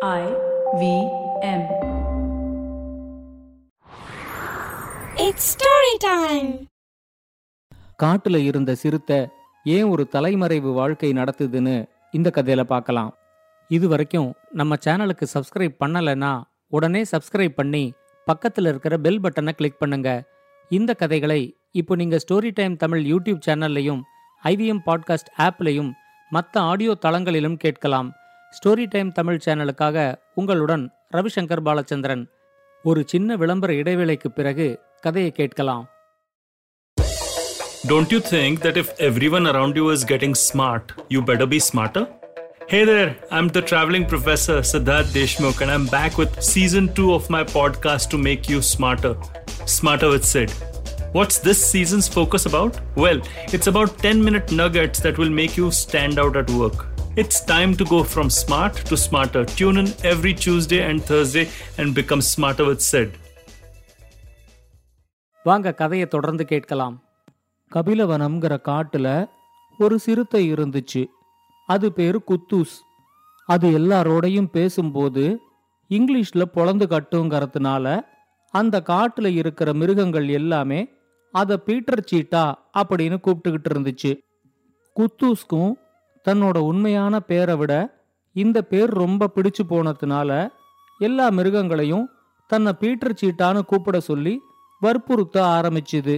I V M. It's story time. காட்டுல இருந்த சிறுத்தை ஏன் ஒரு தலைமறைவு வாழ்க்கை நடத்துதுன்னு இந்த கதையில பார்க்கலாம் இது வரைக்கும் நம்ம சேனலுக்கு சப்ஸ்கிரைப் பண்ணலைன்னா உடனே சப்ஸ்கிரைப் பண்ணி பக்கத்துல இருக்கிற பெல் பட்டனை கிளிக் பண்ணுங்க இந்த கதைகளை இப்போ நீங்க ஸ்டோரி டைம் தமிழ் யூடியூப் சேனல்லையும் ஐவிஎம் பாட்காஸ்ட் ஆப்லையும் மற்ற ஆடியோ தளங்களிலும் கேட்கலாம் ஸ்டோரி டைம் தமிழ் சேனலுக்காக உங்களுடன் ரவிசங்கர் பாலச்சந்திரன் ஒரு சின்ன விளம்பர இடைவேளைக்கு பிறகு கதையை கேட்கலாம் Don't you think that if everyone around you is getting smart, you better be smarter? Hey there, I'm the traveling professor Siddharth Deshmukh, and I'm back with season 2 of my podcast to make you smarter. Smarter with Sid. What's this season's focus about? Well, it's about 10 minute nuggets that will make you stand out at work. It's time to go from smart to smarter. Tune in every Tuesday and Thursday and become smarter with Sid. வாங்க கதையை தொடர்ந்து கேட்கலாம் கபிலவனம்ங்கிற காட்டுல ஒரு சிறுத்தை இருந்துச்சு அது பேரு குத்தூஸ் அது எல்லாரோடையும் பேசும்போது இங்கிலீஷ்ல பொழந்து கட்டுங்கிறதுனால அந்த காட்டுல இருக்கிற மிருகங்கள் எல்லாமே அதை பீட்டர் சீட்டா அப்படின்னு கூப்பிட்டுக்கிட்டு இருந்துச்சு குத்தூஸ்க்கும் தன்னோட உண்மையான பேரை விட இந்த பேர் ரொம்ப பிடிச்சு போனதுனால எல்லா மிருகங்களையும் தன்னை பீட்டர் சீட்டான்னு கூப்பிட சொல்லி வற்புறுத்த ஆரம்பிச்சுது.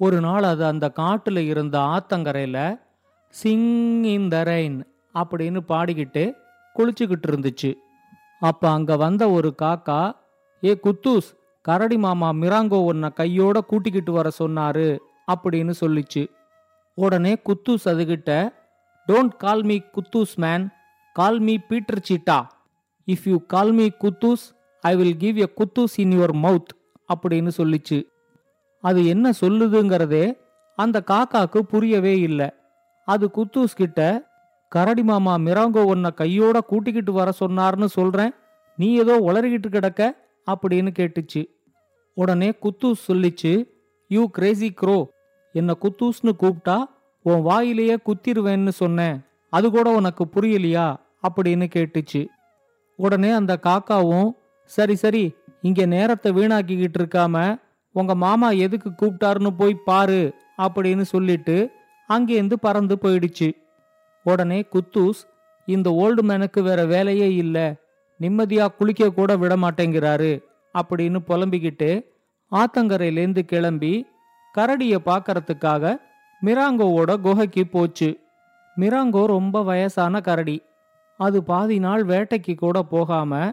ஒரு நாள் அது அந்த காட்டுல இருந்த ஆத்தங்கரையில சிங் இன் த ரெயின் அப்படின்னு பாடிக்கிட்டு குளிச்சுக்கிட்டு இருந்துச்சு. அப்ப அங்க வந்த ஒரு காக்கா ஏ குத்தூஸ் கரடி மாமா மிராங்கோ உன்னை கையோட கூட்டிக்கிட்டு வர சொன்னாரு அப்படின்னு சொல்லிச்சு. உடனே குத்தூஸ் அதுகிட்ட don't call me Kuddus man call me Peter cheetah if you call me Kuddus I will give a Kuddus in your mouth அப்படின்னு சொல்லிச்சு. அது என்ன சொல்லுதுங்கிறதே அந்த காக்காக்கு புரியவே இல்லை. அது குத்தூஸ் கிட்ட கரடி மாமா மிராங்கோ உன்னை கையோட கூட்டிக்கிட்டு வர சொன்னார்னு சொல்றேன். நீ ஏதோ உளறிக்கிட்டு கிடக்க? அப்படின்னு கேட்டுச்சு. உடனே குத்தூஸ் சொல்லிச்சு யூ கிரேசி க்ரோ என்னை குத்தூஸ்னு கூப்பிட்டா உன் வாயிலேயே குத்திருவேன்னு சொன்னேன். அது கூட உனக்கு புரியலையா? அப்படின்னு கேட்டுச்சு. உடனே அந்த காக்காவும் சரி சரி இங்க நேரத்தை வீணாக்கிக்கிட்டு இருக்காம உங்க மாமா எதுக்கு கூப்பிட்டாருன்னு போய் பாரு அப்படின்னு சொல்லிட்டு அங்கேருந்து பறந்து போயிடுச்சு. உடனே குத்தூஸ் இந்த ஓல்டு மேனுக்கு வேற வேலையே இல்லை நிம்மதியா குளிக்க கூட விட மாட்டேங்கிறாரு அப்படின்னு புலம்பிக்கிட்டு ஆத்தங்கரையிலேருந்து கிளம்பி கரடியை பார்க்கறதுக்காக மிராங்கோவோட குகைக்கு போச்சு. மிராங்கோ ரொம்ப வயசான கரடி. அது பாதி நாள் வேட்டைக்கு கூட போகாம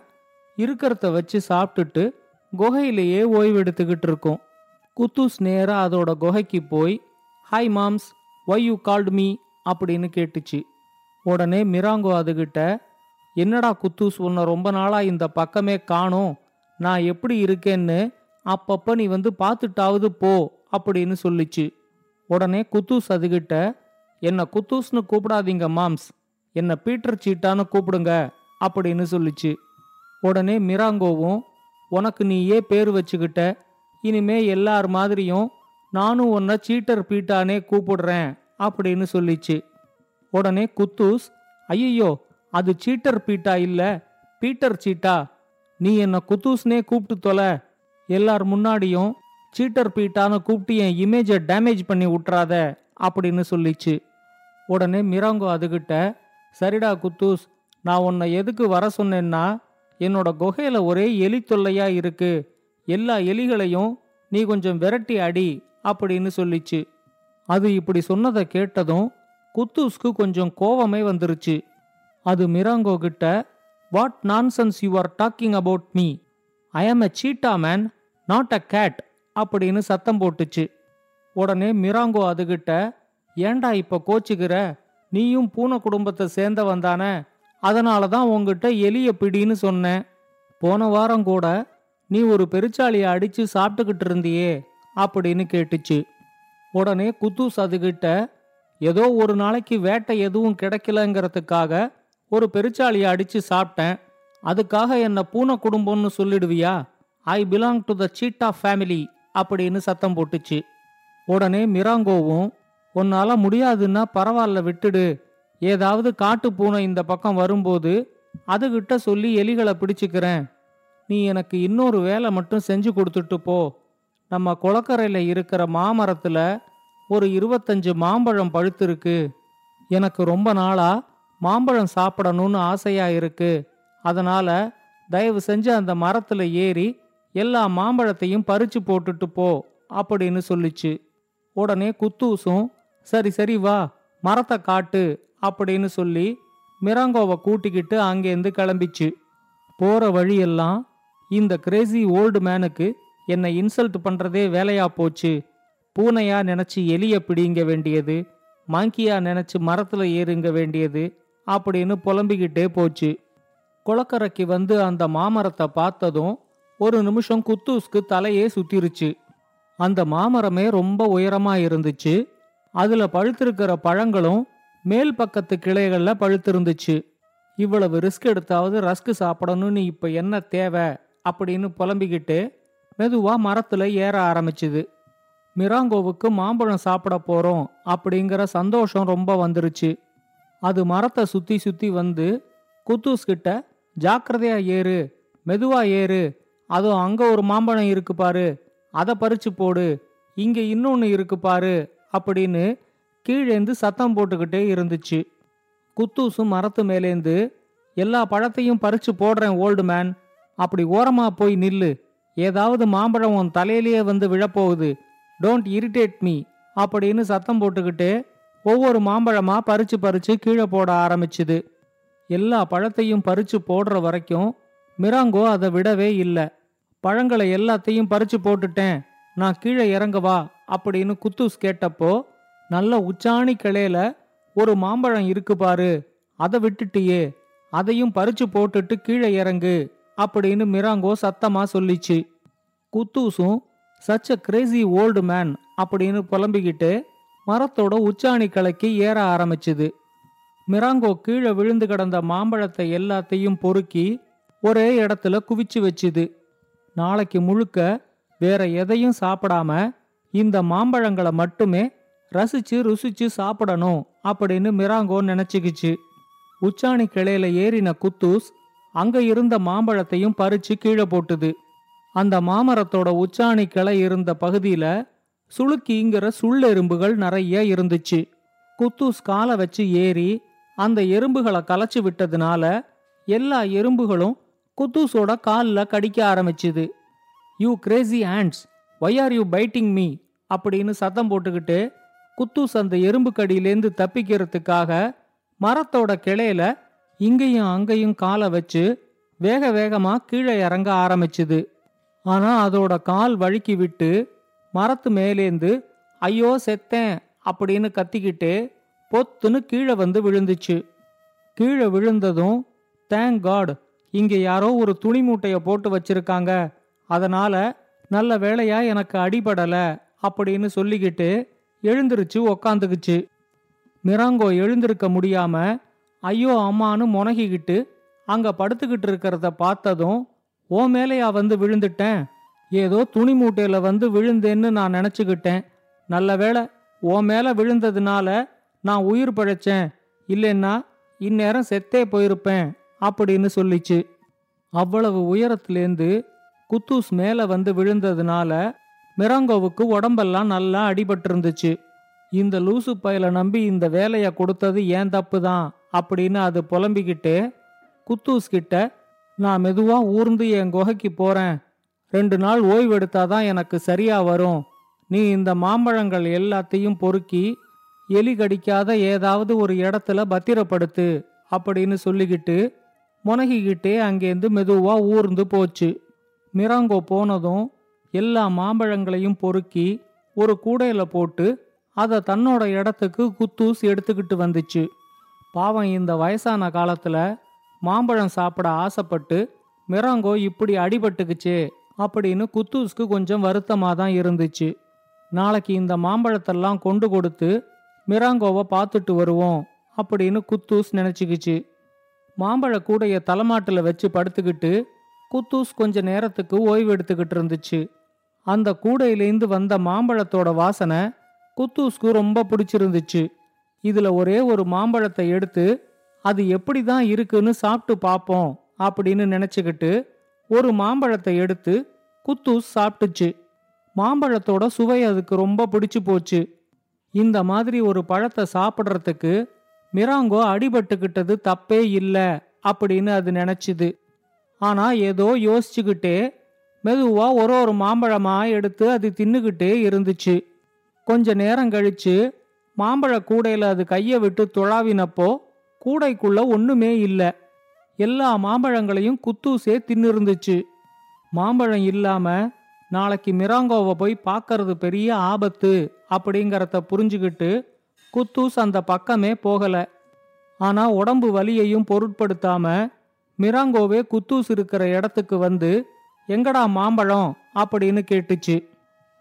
இருக்கிறத வச்சு சாப்பிட்டுட்டு குகையிலேயே ஓய்வெடுத்துக்கிட்டு இருக்கும். குத்தூஸ் நேரா அதோட குகைக்கு போய் hi moms why you called me அப்படின்னு கேட்டுச்சு. உடனே மிராங்கோ அதுகிட்ட என்னடா குத்தூஸ் உன்னை ரொம்ப நாளா இந்த பக்கமே காணோம். நான் எப்படி இருக்கேன்னு அப்பப்ப நீ வந்து பார்த்துட்டாவது போ அப்படின்னு சொல்லிச்சு. உடனே குத்தூஸ் அதுகிட்ட என்னை குத்தூஸ்னு கூப்பிடாதீங்க மாம்ஸ். என்னை பீட்டர் சீட்டான்னு கூப்பிடுங்க அப்படின்னு சொல்லிச்சு. உடனே மிராங்கோவும் உனக்கு நீயே பேர் வச்சுக்கிட்ட. இனிமே எல்லார் மாதிரியும் நானும் உன்னை சீட்டர் பீட்டானே கூப்பிடுறேன் அப்படின்னு சொல்லிச்சு. உடனே குத்தூஸ் ஐயோ அது சீட்டர் பீட்டா இல்ல பீட்டர் சீட்டா? நீ என்னை குத்தூஸ்னே கூப்பிட்டு தொலை. எல்லார் முன்னாடியும் சீட்டர் பீட்டான்னு கூப்பிட்டு என் இமேஜை டேமேஜ் பண்ணி விட்றாத அப்படின்னு சொல்லிச்சு. உடனே மிராங்கோ அதுகிட்ட சரிடா குத்தூஸ் நான் உன்னை எதுக்கு வர சொன்னேன்னா என்னோட குகையில ஒரே எலி தொல்லையா இருக்கு. எல்லா எலிகளையும் நீ கொஞ்சம் விரட்டி அடி அப்படின்னு சொல்லிச்சு. அது இப்படி சொன்னதை கேட்டதும் குத்தூஸ்க்கு கொஞ்சம் கோவமே வந்துருச்சு. அது மிராங்கோ கிட்ட what nonsense you are talking about me I am a cheetah man not a cat அப்படின்னு சத்தம் போட்டுச்சு. உடனே மிராங்கோ அதுகிட்ட ஏண்டா இப்ப கோச்சுக்கிற? நீயும் பூனை குடும்பத்தை சேர்ந்தவன் தானே அதனால தான் உங்ககிட்ட எலிய பிடின்னு சொன்னேன். போன வாரம் கூட நீ ஒரு பெருச்சாளியை அடிச்சு சாப்பிட்டுக்கிட்டு இருந்தியே அப்படின்னு கேட்டுச்சு. உடனே குத்தூஸ் அதுகிட்ட ஏதோ ஒரு நாளைக்கு வேட்டை எதுவும் கிடைக்கலங்கிறதுக்காக ஒரு பெருச்சாளியை அடிச்சு சாப்பிட்டேன். அதுக்காக என்ன பூனை குடும்பம்னு சொல்லிடுவியா? I belong to the cheetah family அப்படின்னு சத்தம் போட்டுச்சு. உடனே மிராங்கோவும் உன்னால முடியாதுன்னா பரவாயில்ல விட்டுடு. ஏதாவது காட்டு பூனை இந்த பக்கம் வரும்போது அதுகிட்ட சொல்லி எலிகளை பிடிச்சுக்கிறேன். நீ எனக்கு இன்னொரு வேலை மட்டும் செஞ்சு கொடுத்துட்டு போ. நம்ம குளக்கரையில் இருக்கிற மாமரத்தில் ஒரு இருபத்தஞ்சு மாம்பழம் பழுத்திருக்கு. எனக்கு ரொம்ப நாளா மாம்பழம் சாப்பிடணும்னு ஆசையா இருக்கு. அதனால தயவு செஞ்சு அந்த மரத்தில் ஏறி எல்லா மாம்பழத்தையும் பறிச்சு போட்டுட்டு போ அப்படின்னு சொல்லிச்சு. உடனே குத்தூசும் சரி சரி வா மரத்தை காட்டு அப்படின்னு சொல்லி மிராங்கோவை கூட்டிக்கிட்டு அங்கேருந்து கிளம்பிச்சு. போற வழியெல்லாம் இந்த கிரேசி ஓல்டு மேனுக்கு என்னை இன்சல்ட் பண்றதே வேலையா போச்சு. பூனையா நினைச்சு எலிய பிடிங்க வேண்டியது மாங்கியா நினைச்சு மரத்துல ஏறுங்க வேண்டியது அப்படின்னு புலம்பிக்கிட்டே போச்சு. குளக்கரைக்கு வந்து அந்த மாமரத்தை பார்த்ததும் ஒரு நிமிஷம் குத்தூஸ்க்கு தலையே சுத்திருச்சு. அந்த மாமரமே ரொம்ப உயரமா இருந்துச்சு. அதுல பழுத்திருக்கிற பழங்களும் மேல் பக்கத்து கிளைகள்ல பழுத்திருந்துச்சு. இவ்வளவு ரிஸ்க் எடுத்தாவது ரஸ்க் சாப்பிடணும்னு இப்ப என்ன தேவை அப்படின்னு புலம்பிக்கிட்டு மெதுவா மரத்துல ஏற ஆரம்பிச்சுது. மிராங்கோவுக்கு மாம்பழம் சாப்பிட போறோம் அப்படிங்கிற சந்தோஷம் ரொம்ப வந்துருச்சு. அது மரத்தை சுத்தி சுத்தி வந்து குத்தூஸ் கிட்ட ஜாக்கிரதையா ஏறு மெதுவா ஏறு அதுவும் அங்க ஒரு மாம்பழம் இருக்கு பாரு அதை பறிச்சு போடு இங்க இன்னொன்னு இருக்கு பாரு அப்படின்னு கீழேந்து சத்தம் போட்டுக்கிட்டே இருந்துச்சு. குத்தூசும் மரத்து மேலேந்து எல்லா பழத்தையும் பறிச்சு போடுறேன் ஓல்டு மேன் அப்படி ஓரமா போய் நில்லு ஏதாவது மாம்பழம் உன் தலையிலேயே வந்து விழப்போகுது டோன்ட் இரிட்டேட் மீ அப்படின்னு சத்தம் போட்டுக்கிட்டே ஒவ்வொரு மாம்பழமா பறிச்சு பறிச்சு கீழே போட ஆரம்பிச்சுது. எல்லா பழத்தையும் பறிச்சு போடுற வரைக்கும் மிராங்கோ அதை விடவே இல்லை. பழங்களை எல்லாத்தையும் பறிச்சு போட்டுட்டேன். நான் கீழே இறங்கவா அப்படின்னு குத்தூஸ் கேட்டப்போ நல்ல உச்சாணி கிளையில ஒரு மாம்பழம் இருக்கு பாரு அதை விட்டுட்டியே அதையும் பறிச்சு போட்டுட்டு கீழே இறங்கு அப்படின்னு மிராங்கோ சத்தமா சொல்லிச்சு. குத்தூசும் such a crazy old man அப்படின்னு புலம்பிக்கிட்டு மரத்தோட உச்சாணி கிளைக்கு ஏற ஆரம்பிச்சுது. மிராங்கோ கீழே விழுந்து கிடந்த மாம்பழத்தை எல்லாத்தையும் பொறுக்கி ஒரே இடத்துல குவிச்சு வச்சுது. நாளைக்கு முழுக்க வேற எதையும் சாப்பிடாம இந்த மாம்பழங்களை மட்டுமே ரசிச்சு ருசிச்சு சாப்பிடணும் அப்படின்னு மிராங்கோ நினைச்சுக்கிச்சு. உச்சாணி கிளையில ஏறின குத்தூஸ் அங்க இருந்த மாம்பழத்தையும் பறிச்சு கீழே போட்டுது. அந்த மாமரத்தோட உச்சாணி கிளை இருந்த பகுதியில சுளுக்கிங்கிற சுள்ளெரும்புகள் நிறைய இருந்துச்சு. குத்தூஸ் காலை வச்சு ஏறி அந்த எறும்புகளை கலைச்சு விட்டதுனால எல்லா எறும்புகளும் குத்தூஸோட காலில் கடிக்க ஆரம்பிச்சுது. You crazy hands why are you biting me அப்படின்னு சத்தம் போட்டுக்கிட்டு குத்தூஸ் அந்த எறும்பு கடியிலேருந்து தப்பிக்கிறதுக்காக மரத்தோட கிளையில இங்கேயும் அங்கேயும் காலை வச்சு வேக வேகமா கீழே இறங்க ஆரம்பிச்சுது. ஆனா அதோட கால் வழுக்கி விட்டு மரத்து மேலேந்து ஐயோ செத்தேன் அப்படின்னு கத்திக்கிட்டு பொத்துன்னு கீழே வந்து விழுந்துச்சு. கீழே விழுந்ததும் தேங்க் காட் இங்க யாரோ ஒரு துணி மூட்டைய போட்டு வச்சிருக்காங்க. அதனால நல்ல வேளையா எனக்கு அடிபடல அப்படின்னு சொல்லிக்கிட்டு எழுந்திருச்சு உக்காந்துக்குச்சு. மிராங்கோ எழுந்திருக்க முடியாம ஐயோ அம்மான்னு முனகிக்கிட்டு அங்க படுத்துக்கிட்டு இருக்கிறத பார்த்ததும் ஓ மேலையா வந்து விழுந்துட்டேன். ஏதோ துணி மூட்டையில வந்து விழுந்தேன்னு நான் நினச்சிக்கிட்டேன். நல்ல வேளை ஓ மேல விழுந்ததுனால நான் உயிர் பிழைச்சேன். இல்லைன்னா இந்நேரம் செத்தே போயிருப்பேன். அப்படின்னு சொல்லிச்சு. அவ்வளவு உயரத்திலேருந்து குத்தூஸ் மேலே வந்து விழுந்ததுனால மிராங்கோவுக்கு உடம்பெல்லாம் நல்லா அடிபட்டிருந்துச்சு. இந்த லூசு பயலை நம்பி இந்த வேலையை கொடுத்தது ஏன் தப்பு தான் அப்படின்னு அது புலம்பிக்கிட்டு குத்தூஸ் கிட்ட நான் மெதுவாக ஊர்ந்து என் குகைக்கு போகிறேன் ரெண்டு நாள் ஓய்வு எடுத்தாதான் எனக்கு சரியா வரும். நீ இந்த மாம்பழங்கள் எல்லாத்தையும் பொறுக்கி எலி கடிக்காத ஏதாவது ஒரு இடத்துல பத்திரப்படுத்து அப்படின்னு சொல்லிக்கிட்டு முனகிக்கிட்டே அங்கேருந்து மெதுவா ஊர்ந்து போச்சு. மிராங்கோ போனதும் எல்லா மாம்பழங்களையும் பொறுக்கி ஒரு கூடையில போட்டு அதை தன்னோட இடத்துக்கு குத்தூஸ் எடுத்துக்கிட்டு வந்துச்சு. பாவம் இந்த வயசான காலத்துல மாம்பழம் சாப்பிட ஆசைப்பட்டு மிராங்கோ இப்படி அடிபட்டுக்குச்சே அப்படின்னு குத்தூஸ்க்கு கொஞ்சம் வருத்தமாக தான் இருந்துச்சு. நாளைக்கு இந்த மாம்பழத்தெல்லாம் கொண்டு கொடுத்து மிராங்கோவை பார்த்துட்டு வருவோம் அப்படின்னு குத்தூஸ் நினச்சிக்கிச்சு. மாம்பழ கூடைய தலைமாட்டில் வச்சு படுத்துக்கிட்டு குத்தூஸ் கொஞ்ச நேரத்துக்கு ஓய்வு எடுத்துக்கிட்டு இருந்துச்சு. அந்த கூடையிலேருந்து வந்த மாம்பழத்தோட வாசனை குத்தூஸ்க்கு ரொம்ப பிடிச்சிருந்துச்சு. இதுல ஒரே ஒரு மாம்பழத்தை எடுத்து அது எப்படி தான் இருக்குன்னு சாப்பிட்டு பார்ப்போம் அப்படின்னு நினச்சிக்கிட்டு ஒரு மாம்பழத்தை எடுத்து குத்தூஸ் சாப்பிட்டுச்சு. மாம்பழத்தோட சுவை அதுக்கு ரொம்ப பிடிச்சு போச்சு. இந்த மாதிரி ஒரு பழத்தை சாப்பிட்றதுக்கு மிராங்கோ அடிபட்டுக்கிட்டது தப்பே இல்ல அப்படின்னு அது நினைச்சுது. ஆனா ஏதோ யோசிச்சுக்கிட்டே மெதுவா ஒரு ஒரு மாம்பழமா எடுத்து அது தின்னுக்கிட்டே இருந்துச்சு. கொஞ்ச நேரம் கழிச்சு மாம்பழ கூடையில அது கையை விட்டு துழாவினப்போ கூடைக்குள்ள ஒண்ணுமே இல்ல. எல்லா மாம்பழங்களையும் குத்தூசே தின்னிருந்துச்சு. மாம்பழம் இல்லாம நாளைக்கு மிராங்கோவை போய் பார்க்கறது பெரிய ஆபத்து அப்படிங்கறத புரிஞ்சுக்கிட்டு குத்தூஸ் அந்த பக்கமே போகல. ஆனா உடம்பு வலியையும் பொருட்படுத்தாம மிராங்கோவே குத்தூஸ் இருக்கிற இடத்துக்கு வந்து எங்கடா மாம்பழம்? அப்படின்னு கேட்டுச்சு.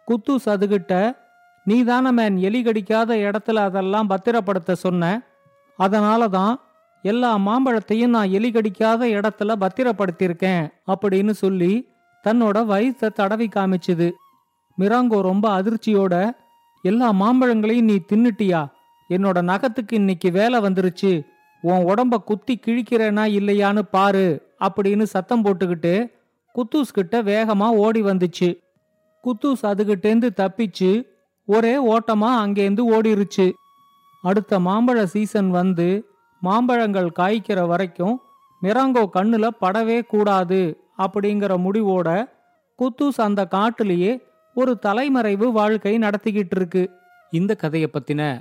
குத்தூஸ் அதுகிட்ட நீ தானே மேன் எலி கடிக்காத இடத்துல அதெல்லாம் பத்திரப்படுத்த சொன்ன? அதனால தான் எல்லா மாம்பழத்தையும் நான் எலி கடிக்காத இடத்துல பத்திரப்படுத்தியிருக்கேன் அப்படின்னு சொல்லி தன்னோட வயிற்றை தடவி காமிச்சுது. மிராங்கோ ரொம்ப அதிர்ச்சியோட எல்லா மாம்பழங்களையும் நீ தின்னுட்டியா? என்னோட நகத்துக்கு இன்னைக்கு வேலை வந்துருச்சு. உன் உடம்ப குத்தி கிழிக்கிறேனா இல்லையான்னு பாரு அப்படின்னு சத்தம் போட்டுக்கிட்டு குத்தூஸ் கிட்ட வேகமா ஓடி வந்துச்சு. குத்தூஸ் அதுகிட்டேந்து தப்பிச்சு ஒரே ஓட்டமா அங்கேருந்து ஓடிருச்சு. அடுத்த மாம்பழ சீசன் வந்து மாம்பழங்கள் காய்க்கிற வரைக்கும் மிராங்கோ கண்ணுல படவே கூடாது அப்படிங்கிற முடிவோட குத்தூஸ் அந்த காட்டுலேயே ஒரு தலைமறைவு வாழ்க்கை நடத்திக்கிட்டு இருக்கு. இந்த கதையை பத்தின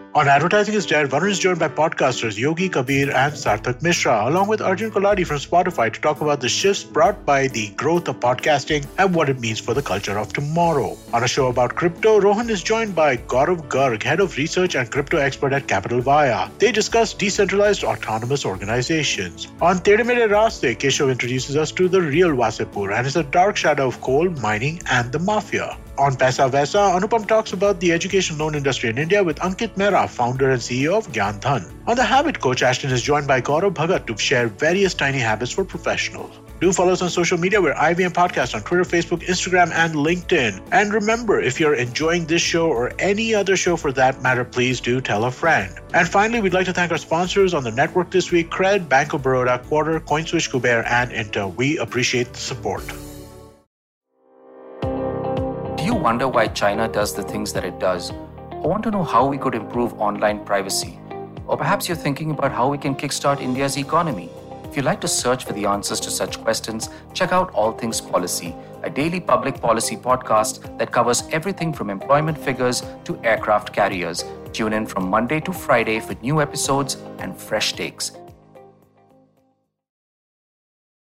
On Advertising is Dead, Varun is joined by podcasters Yogi Kabir and Sarthak Mishra, along with Arjun Koladi from Spotify to talk about the shifts brought by the growth of podcasting and what it means for the culture of tomorrow. On a show about crypto, Rohan is joined by Gaurav Garg, head of research and crypto expert at Capital Via. They discuss decentralized autonomous organizations. On Tere Mere Raste, Keshav introduces us to the real Wasipur and is a dark shadow of coal, mining, and the mafia. On Pesa Vesa, Anupam talks about the education loan industry in India with Ankit Mehra, founder and CEO of Gyan Dhan. On The Habit Coach, Ashton is joined by Gaurav Bhagat to share various tiny habits for professionals. Do follow us on social media. We're IVM Podcast on Twitter, Facebook, Instagram, and LinkedIn. And remember, if you're enjoying this show or any other show for that matter, please do tell a friend. And finally, we'd like to thank our sponsors on the network this week Cred, Bank of Baroda, Quarter, CoinSwitch, Kuber, and Inter. We appreciate the support. Wonder why China does the things that it does? Or want to know how we could improve online privacy? Or perhaps you're thinking about how we can kickstart India's economy? If you'd like to search for the answers to such questions, check out All Things Policy, a daily public policy podcast that covers everything from employment figures to aircraft carriers. Tune in from Monday to Friday for new episodes and fresh takes.